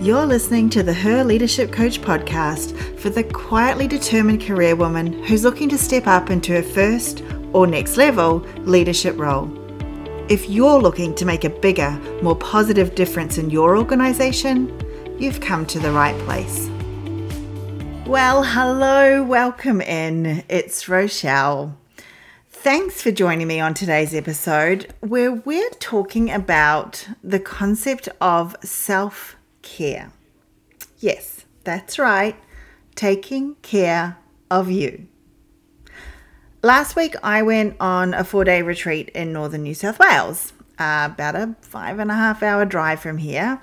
You're listening to the Her Leadership Coach podcast for the quietly determined career woman who's looking to step up into her first or next level leadership role. If you're looking to make a bigger, more positive difference in your organization, you've come to the right place. Well, hello, welcome in. It's Rochelle. Thanks for joining me on today's episode where we're talking about the concept of self care. Yes, that's right, taking care of you. Last week, I went on a four day retreat in northern New South Wales, uh, about a five and a half hour drive from here.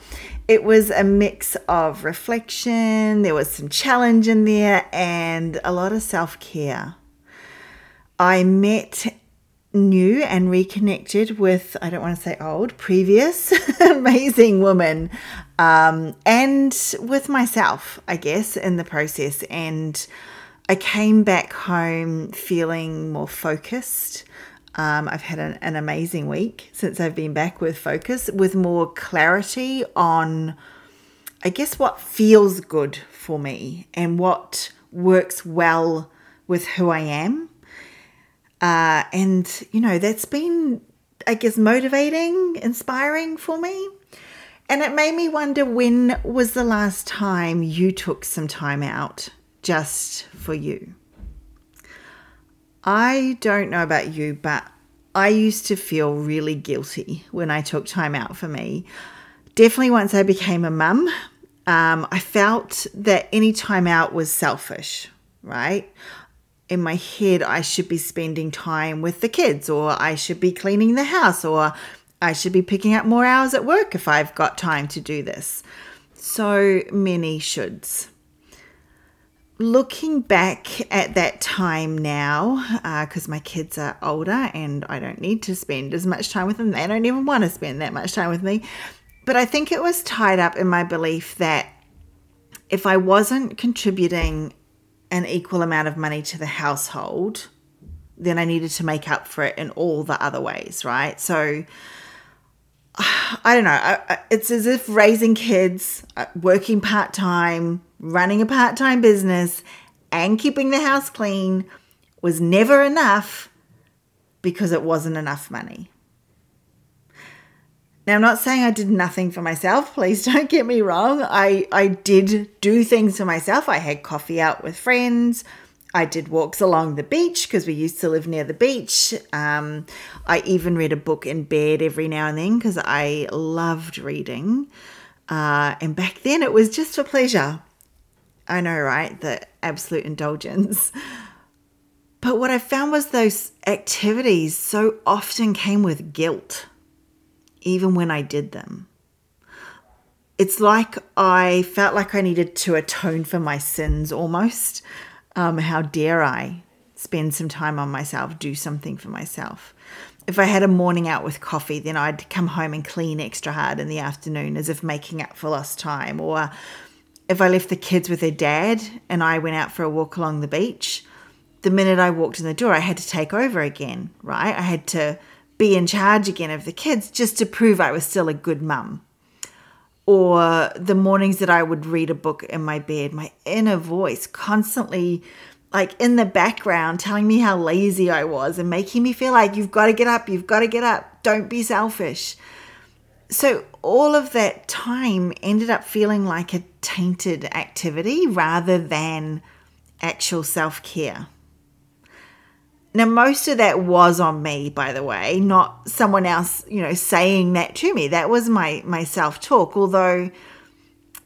It was a mix of reflection, there was some challenge in there, and a lot of self care. I met new and reconnected with, I don't want to say old, previous amazing woman, um, and with myself, I guess, in the process. And I came back home feeling more focused. Um, I've had an, an amazing week since I've been back with focus, with more clarity on, I guess, what feels good for me and what works well with who I am uh, and, you know, that's been, I guess, motivating, inspiring for me. And it made me wonder when was the last time you took some time out just for you? I don't know about you, but I used to feel really guilty when I took time out for me. Definitely once I became a mum, um, I felt that any time out was selfish, right? In my head I should be spending time with the kids, or I should be cleaning the house, or I should be picking up more hours at work if I've got time to do this. So many shoulds. Looking back at that time now, because uh, my kids are older and I don't need to spend as much time with them, they don't even want to spend that much time with me. But I think it was tied up in my belief that if I wasn't contributing an equal amount of money to the household, then I needed to make up for it in all the other ways, right? So I don't know. It's as if raising kids, uh, working part time, running a part time business, and keeping the house clean was never enough because it wasn't enough money. Now, I'm not saying I did nothing for myself. Please don't get me wrong. I, I did do things for myself. I had coffee out with friends. I did walks along the beach because we used to live near the beach. Um, I even read a book in bed every now and then because I loved reading. Uh, and back then it was just for pleasure. I know, right? The absolute indulgence. But what I found was those activities so often came with guilt even when I did them. It's like I felt like I needed to atone for my sins almost. Um, how dare I spend some time on myself, do something for myself? If I had a morning out with coffee, then I'd come home and clean extra hard in the afternoon as if making up for lost time. Or if I left the kids with their dad and I went out for a walk along the beach, the minute I walked in the door, I had to take over again, right? I had to be in charge again of the kids just to prove I was still a good mum. Or the mornings that I would read a book in my bed, my inner voice constantly like in the background telling me how lazy I was and making me feel like you've got to get up, you've got to get up, don't be selfish. So all of that time ended up feeling like a tainted activity rather than actual self care. Now, most of that was on me, by the way, not someone else, you know, saying that to me. That was my my self talk. Although,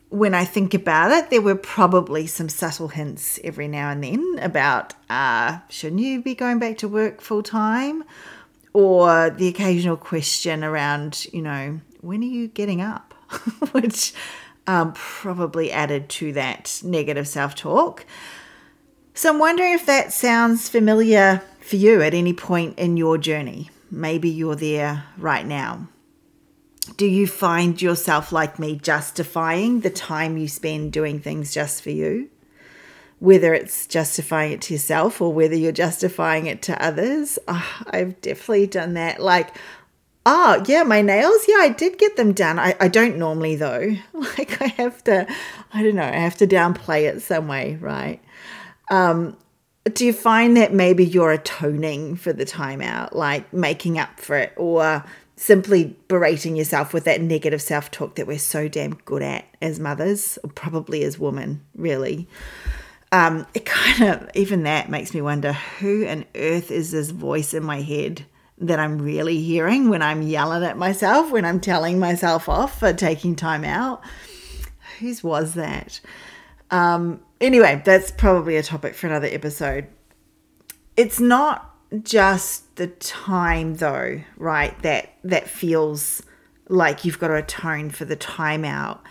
when I think about it, there were probably some subtle hints every now and then about, uh, shouldn't you be going back to work full time? Or the occasional question around, you know, when are you getting up? Which um, probably added to that negative self talk. So I'm wondering if that sounds familiar for you at any point in your journey. Maybe you're there right now. Do you find yourself, like me, justifying the time you spend doing things just for you? Whether it's justifying it to yourself or whether you're justifying it to others. Oh, I've definitely done that. Like, Oh, yeah, my nails. Yeah, I did get them done. I, I don't normally, though. Like, I have to, I don't know, I have to downplay it some way, right? Um, do you find that maybe you're atoning for the time out, like making up for it, or simply berating yourself with that negative self talk that we're so damn good at as mothers, or probably as women, really? Um, it kind of, even that makes me wonder who on earth is this voice in my head that I'm really hearing when I'm yelling at myself, when I'm telling myself off for taking time out. Whose was that? Um, anyway, that's probably a topic for another episode. It's not just the time though, right? That that feels like you've got to atone for the time out.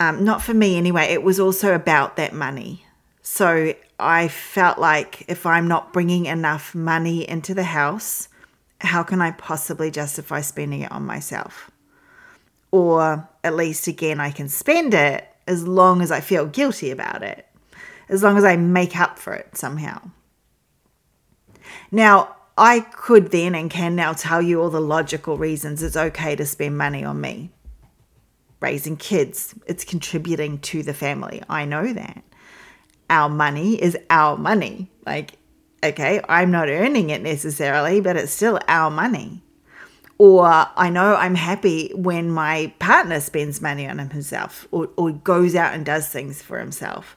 Um, not for me anyway. It was also about that money. So I felt like if I'm not bringing enough money into the house, how can I possibly justify spending it on myself? Or at least, again, I can spend it as long as I feel guilty about it, as long as I make up for it somehow. Now, I could then and can now tell you all the logical reasons it's okay to spend money on me. Raising kids, it's contributing to the family. I know that. Our money is our money. Like okay, I'm not earning it necessarily, but it's still our money. Or I know I'm happy when my partner spends money on himself or, or goes out and does things for himself.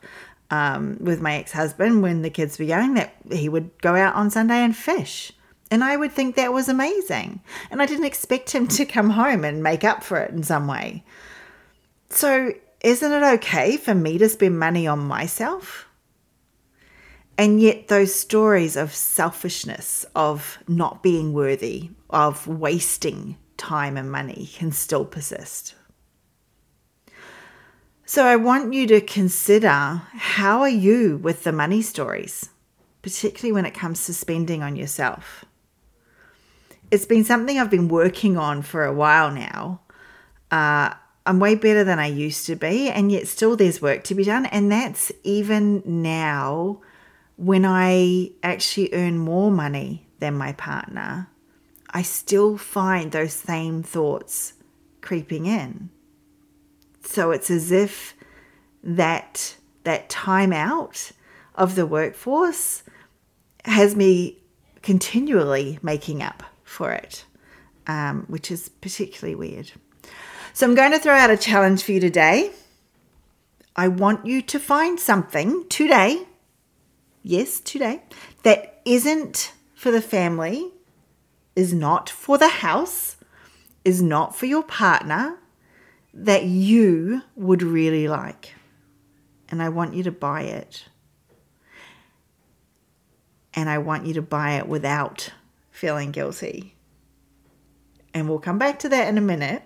Um, with my ex husband, when the kids were young, that he would go out on Sunday and fish. And I would think that was amazing. And I didn't expect him to come home and make up for it in some way. So, isn't it okay for me to spend money on myself? And yet, those stories of selfishness, of not being worthy, of wasting time and money can still persist. So, I want you to consider how are you with the money stories, particularly when it comes to spending on yourself. It's been something I've been working on for a while now. Uh, I'm way better than I used to be, and yet still there's work to be done. And that's even now when I actually earn more money than my partner, I still find those same thoughts creeping in. So it's as if that that time out of the workforce has me continually making up for it, um, which is particularly weird. So I'm going to throw out a challenge for you today. I want you to find something today yes, today, that isn't for the family, is not for the house, is not for your partner, that you would really like. And I want you to buy it. And I want you to buy it without feeling guilty. And we'll come back to that in a minute.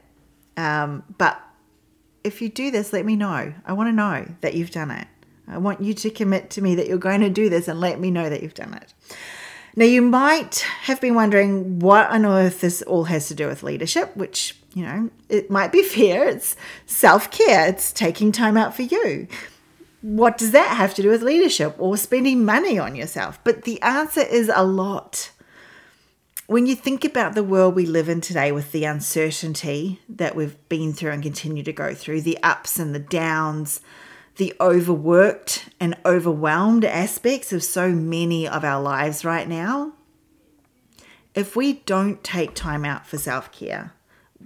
Um, but if you do this, let me know. I want to know that you've done it. I want you to commit to me that you're going to do this and let me know that you've done it. Now, you might have been wondering what on earth this all has to do with leadership, which, you know, it might be fair. It's self care, it's taking time out for you. What does that have to do with leadership or spending money on yourself? But the answer is a lot. When you think about the world we live in today with the uncertainty that we've been through and continue to go through, the ups and the downs, the overworked and overwhelmed aspects of so many of our lives right now, if we don't take time out for self care,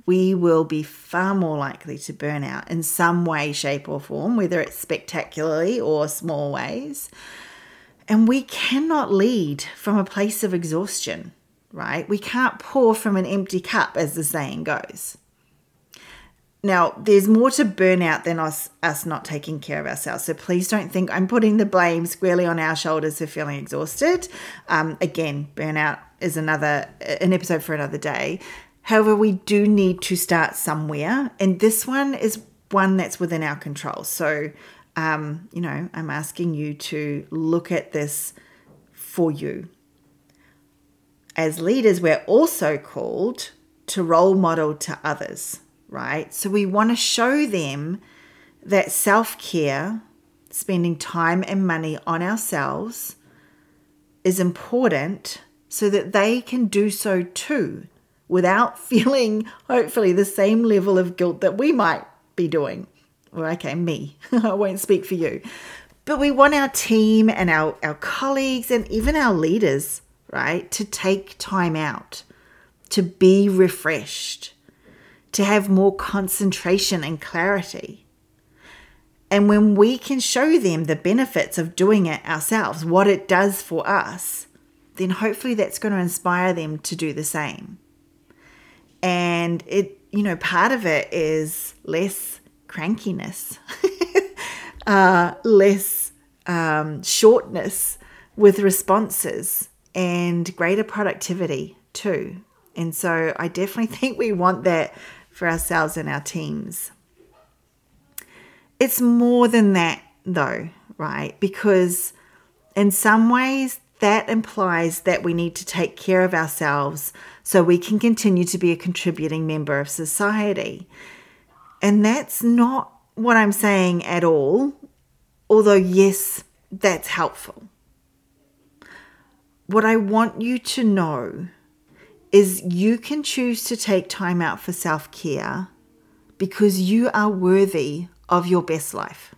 we will be far more likely to burn out in some way, shape, or form, whether it's spectacularly or small ways. And we cannot lead from a place of exhaustion, right? We can't pour from an empty cup, as the saying goes. Now, there's more to burnout than us, us not taking care of ourselves. So please don't think I'm putting the blame squarely on our shoulders for feeling exhausted. Um, again, burnout is another an episode for another day. However, we do need to start somewhere, and this one is one that's within our control. So, um, you know, I'm asking you to look at this for you. As leaders, we're also called to role model to others right? So we want to show them that self care, spending time and money on ourselves, is important so that they can do so too without feeling, hopefully, the same level of guilt that we might be doing. Well, okay, me. I won't speak for you. But we want our team and our, our colleagues and even our leaders, right, to take time out, to be refreshed, to have more concentration and clarity. And when we can show them the benefits of doing it ourselves, what it does for us, then hopefully that's going to inspire them to do the same. And it, you know, part of it is less crankiness, uh, less um, shortness with responses, and greater productivity too. And so I definitely think we want that for ourselves and our teams. It's more than that, though, right? Because in some ways, that implies that we need to take care of ourselves so we can continue to be a contributing member of society. And that's not what I'm saying at all, although, yes, that's helpful. What I want you to know is you can choose to take time out for self care because you are worthy of your best life.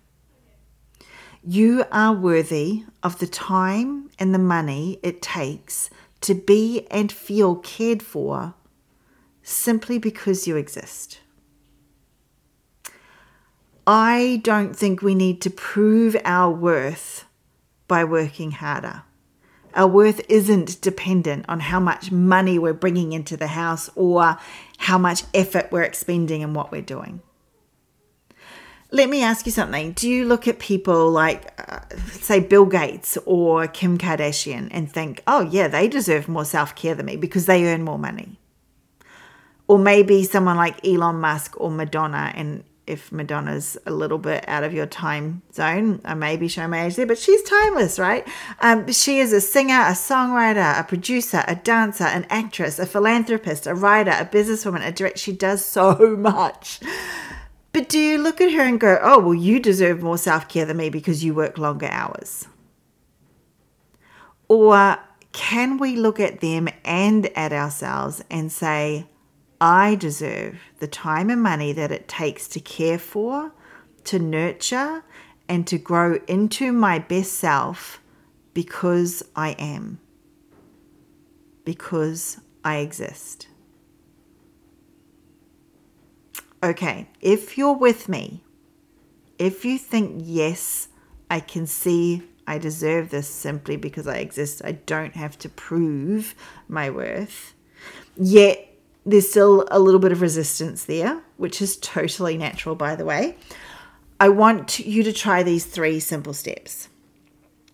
You are worthy of the time and the money it takes to be and feel cared for simply because you exist. I don't think we need to prove our worth by working harder. Our worth isn't dependent on how much money we're bringing into the house or how much effort we're expending in what we're doing. Let me ask you something. Do you look at people like, uh, say, Bill Gates or Kim Kardashian and think, oh, yeah, they deserve more self care than me because they earn more money? Or maybe someone like Elon Musk or Madonna and if Madonna's a little bit out of your time zone, I may be showing my age there, but she's timeless, right? Um, she is a singer, a songwriter, a producer, a dancer, an actress, a philanthropist, a writer, a businesswoman, a director. She does so much. But do you look at her and go, oh, well, you deserve more self care than me because you work longer hours? Or can we look at them and at ourselves and say, I deserve the time and money that it takes to care for, to nurture, and to grow into my best self because I am. Because I exist. Okay, if you're with me, if you think, yes, I can see I deserve this simply because I exist, I don't have to prove my worth, yet there's still a little bit of resistance there, which is totally natural, by the way. I want you to try these three simple steps.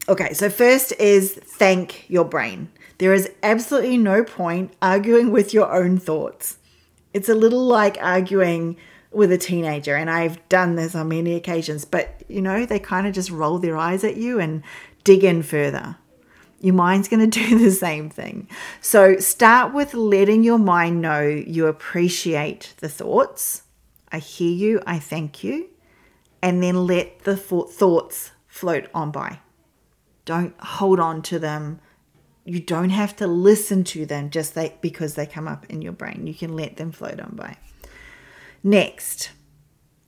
Okay, so first is thank your brain. There is absolutely no point arguing with your own thoughts. It's a little like arguing with a teenager, and I've done this on many occasions, but you know, they kind of just roll their eyes at you and dig in further. Your mind's going to do the same thing. So start with letting your mind know you appreciate the thoughts. I hear you, I thank you. And then let the thoughts float on by. Don't hold on to them. You don't have to listen to them just they, because they come up in your brain. You can let them float on by. Next,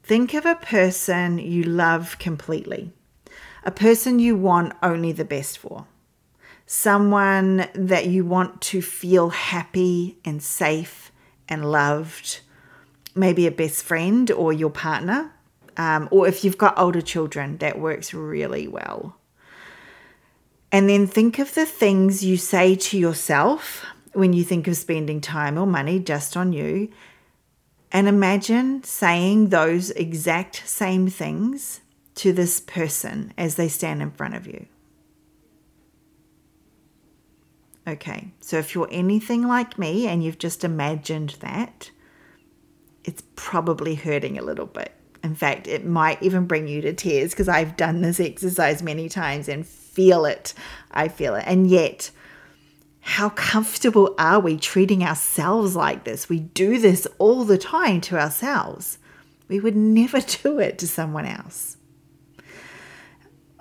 think of a person you love completely, a person you want only the best for someone that you want to feel happy and safe and loved, maybe a best friend or your partner, um, or if you've got older children, that works really well. And then think of the things you say to yourself when you think of spending time or money just on you. And imagine saying those exact same things to this person as they stand in front of you. Okay, so if you're anything like me and you've just imagined that, it's probably hurting a little bit. In fact, it might even bring you to tears because I've done this exercise many times and feel it. I feel it. And yet, how comfortable are we treating ourselves like this? We do this all the time to ourselves. We would never do it to someone else.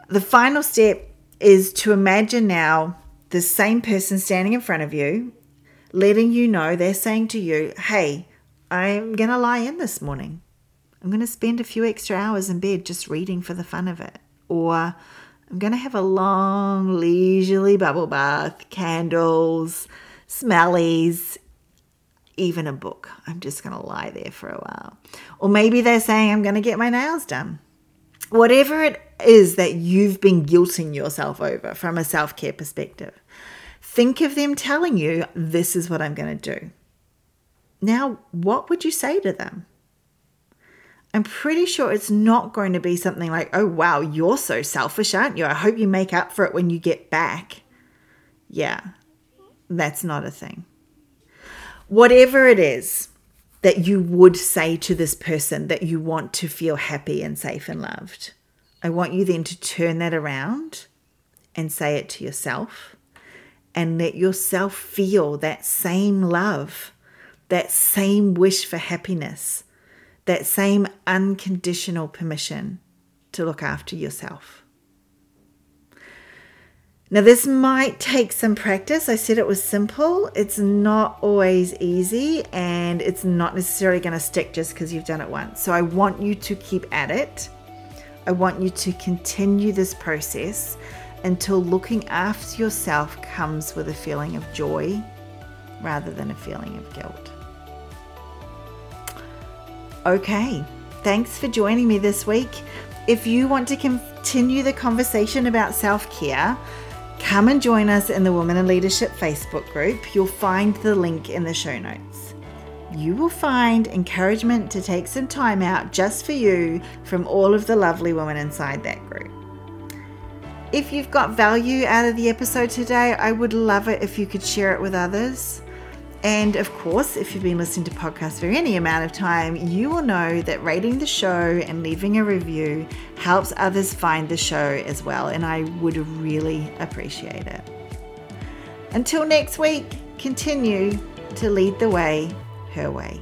The final step is to imagine now the same person standing in front of you, letting you know they're saying to you, hey, I'm going to lie in this morning. I'm going to spend a few extra hours in bed just reading for the fun of it. Or I'm going to have a long, leisurely bubble bath, candles, smellies, even a book. I'm just going to lie there for a while. Or maybe they're saying, I'm going to get my nails done. Whatever it is that you've been guilting yourself over from a self care perspective, think of them telling you, This is what I'm going to do. Now, what would you say to them? I'm pretty sure it's not going to be something like, oh, wow, you're so selfish, aren't you? I hope you make up for it when you get back. Yeah, that's not a thing. Whatever it is that you would say to this person that you want to feel happy and safe and loved, I want you then to turn that around and say it to yourself and let yourself feel that same love, that same wish for happiness that same unconditional permission to look after yourself. Now, this might take some practice. I said it was simple. It's not always easy and it's not necessarily going to stick just because you've done it once. So, I want you to keep at it. I want you to continue this process until looking after yourself comes with a feeling of joy rather than a feeling of guilt. Okay, thanks for joining me this week. If you want to continue the conversation about self care, come and join us in the Women in Leadership Facebook group. You'll find the link in the show notes. You will find encouragement to take some time out just for you from all of the lovely women inside that group. If you've got value out of the episode today, I would love it if you could share it with others. And of course, if you've been listening to podcasts for any amount of time, you will know that rating the show and leaving a review helps others find the show as well. And I would really appreciate it. Until next week, continue to lead the way her way.